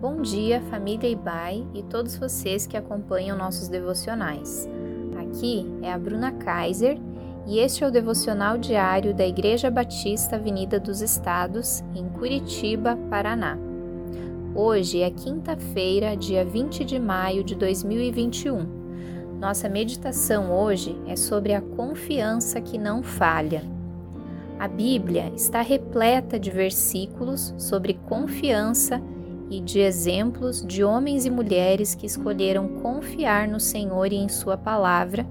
Bom dia, família Ibai e todos vocês que acompanham nossos devocionais. Aqui é a Bruna Kaiser e este é o devocional diário da Igreja Batista Avenida dos Estados, em Curitiba, Paraná. Hoje é quinta-feira, dia 20 de maio de 2021. Nossa meditação hoje é sobre a confiança que não falha. A Bíblia está repleta de versículos sobre confiança e de exemplos de homens e mulheres que escolheram confiar no Senhor e em Sua palavra,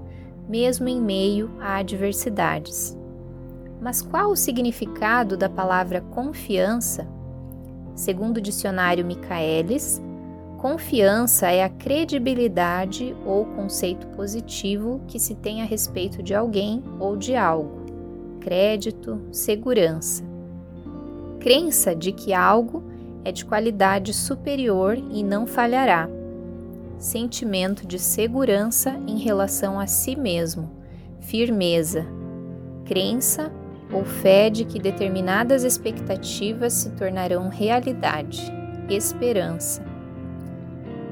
mesmo em meio a adversidades. Mas qual o significado da palavra confiança? Segundo o dicionário Michaelis, confiança é a credibilidade ou conceito positivo que se tem a respeito de alguém ou de algo. Crédito, segurança. Crença de que algo é de qualidade superior e não falhará. Sentimento de segurança em relação a si mesmo, firmeza, crença ou fé de que determinadas expectativas se tornarão realidade, esperança.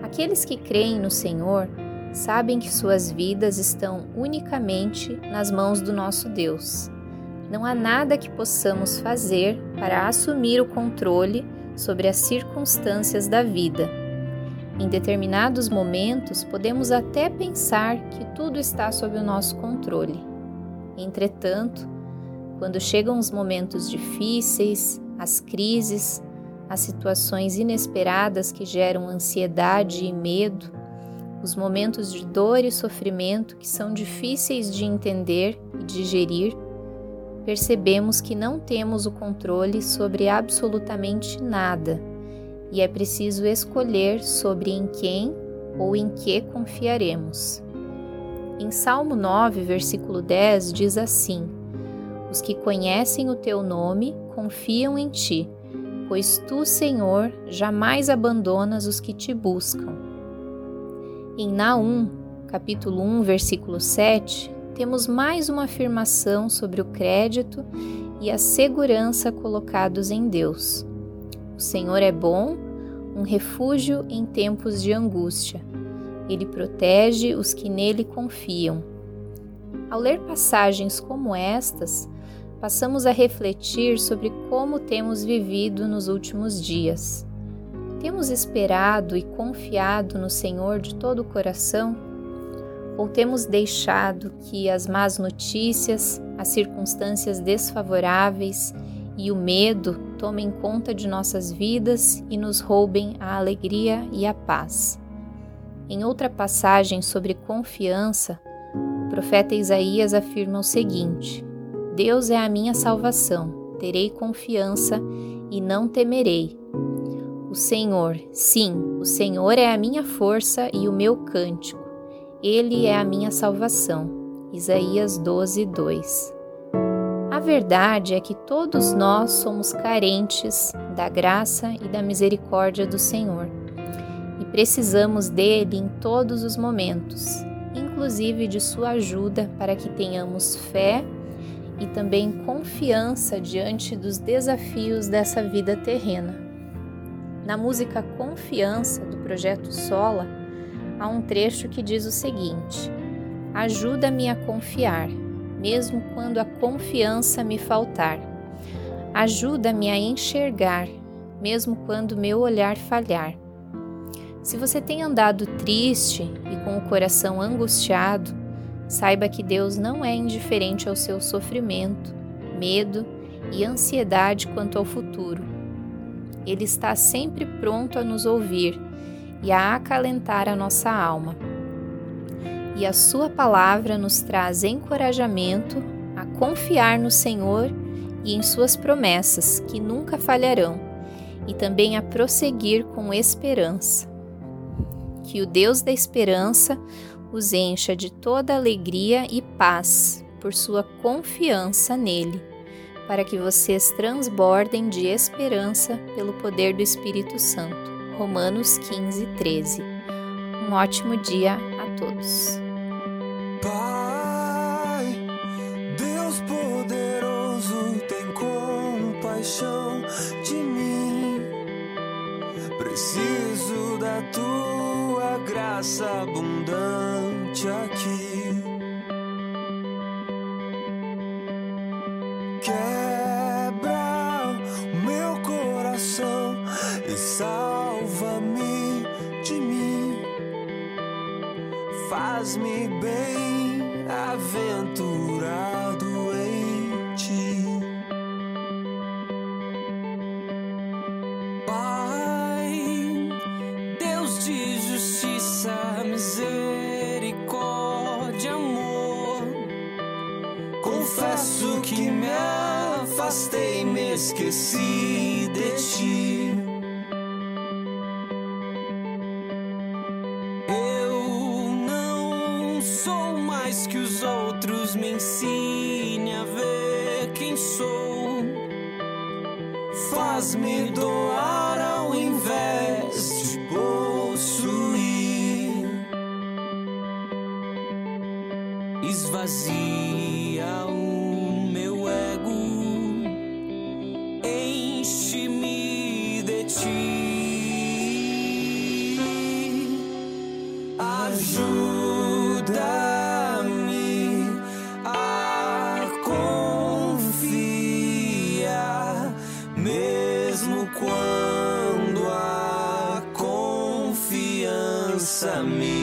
Aqueles que creem no Senhor sabem que suas vidas estão unicamente nas mãos do nosso Deus. Não há nada que possamos fazer para assumir o controle sobre as circunstâncias da vida. Em determinados momentos, podemos até pensar que tudo está sob o nosso controle. Entretanto, quando chegam os momentos difíceis, as crises, as situações inesperadas que geram ansiedade e medo, os momentos de dor e sofrimento que são difíceis de entender e digerir, percebemos que não temos o controle sobre absolutamente nada e é preciso escolher sobre em quem ou em que confiaremos. Em Salmo 9, versículo 10, diz assim: Os que conhecem o teu nome confiam em ti, pois tu, Senhor, jamais abandonas os que te buscam. Em Naum, capítulo 1, versículo 7, temos mais uma afirmação sobre o crédito e a segurança colocados em Deus. O Senhor é bom, um refúgio em tempos de angústia. Ele protege os que nele confiam. Ao ler passagens como estas, passamos a refletir sobre como temos vivido nos últimos dias. Temos esperado e confiado no Senhor de todo o coração? Ou temos deixado que as más notícias, as circunstâncias desfavoráveis e o medo tomem conta de nossas vidas e nos roubem a alegria e a paz. Em outra passagem sobre confiança, o profeta Isaías afirma o seguinte: Deus é a minha salvação, terei confiança e não temerei. O Senhor, sim, o Senhor é a minha força e o meu cântico. Ele é a minha salvação. Isaías 12, 2. A verdade é que todos nós somos carentes da graça e da misericórdia do Senhor e precisamos dele em todos os momentos, inclusive de sua ajuda para que tenhamos fé e também confiança diante dos desafios dessa vida terrena. Na música Confiança do projeto Sola, há um trecho que diz o seguinte: Ajuda-me a confiar, mesmo quando a confiança me faltar. Ajuda-me a enxergar, mesmo quando meu olhar falhar. Se você tem andado triste e com o coração angustiado, saiba que Deus não é indiferente ao seu sofrimento, medo e ansiedade quanto ao futuro. Ele está sempre pronto a nos ouvir e a acalentar a nossa alma. E a Sua palavra nos traz encorajamento a confiar no Senhor e em Suas promessas, que nunca falharão, e também a prosseguir com esperança. Que o Deus da esperança os encha de toda alegria e paz por sua confiança nele, para que vocês transbordem de esperança pelo poder do Espírito Santo. Romanos 15, 13. Um ótimo dia a todos. Pai, Deus poderoso, tem compaixão de mim. Preciso a tua graça abundante aqui. Faz-me bem aventurado em ti. Pai, Deus de justiça, misericórdia, amor. Confesso que me afastei, me esqueci de ti. Sou mais que os outros, me ensine a ver quem sou. Faz-me doar ao invés de possuir. Esvazia o meu ego, enche-me de ti. Ajuda-me quando a confiança me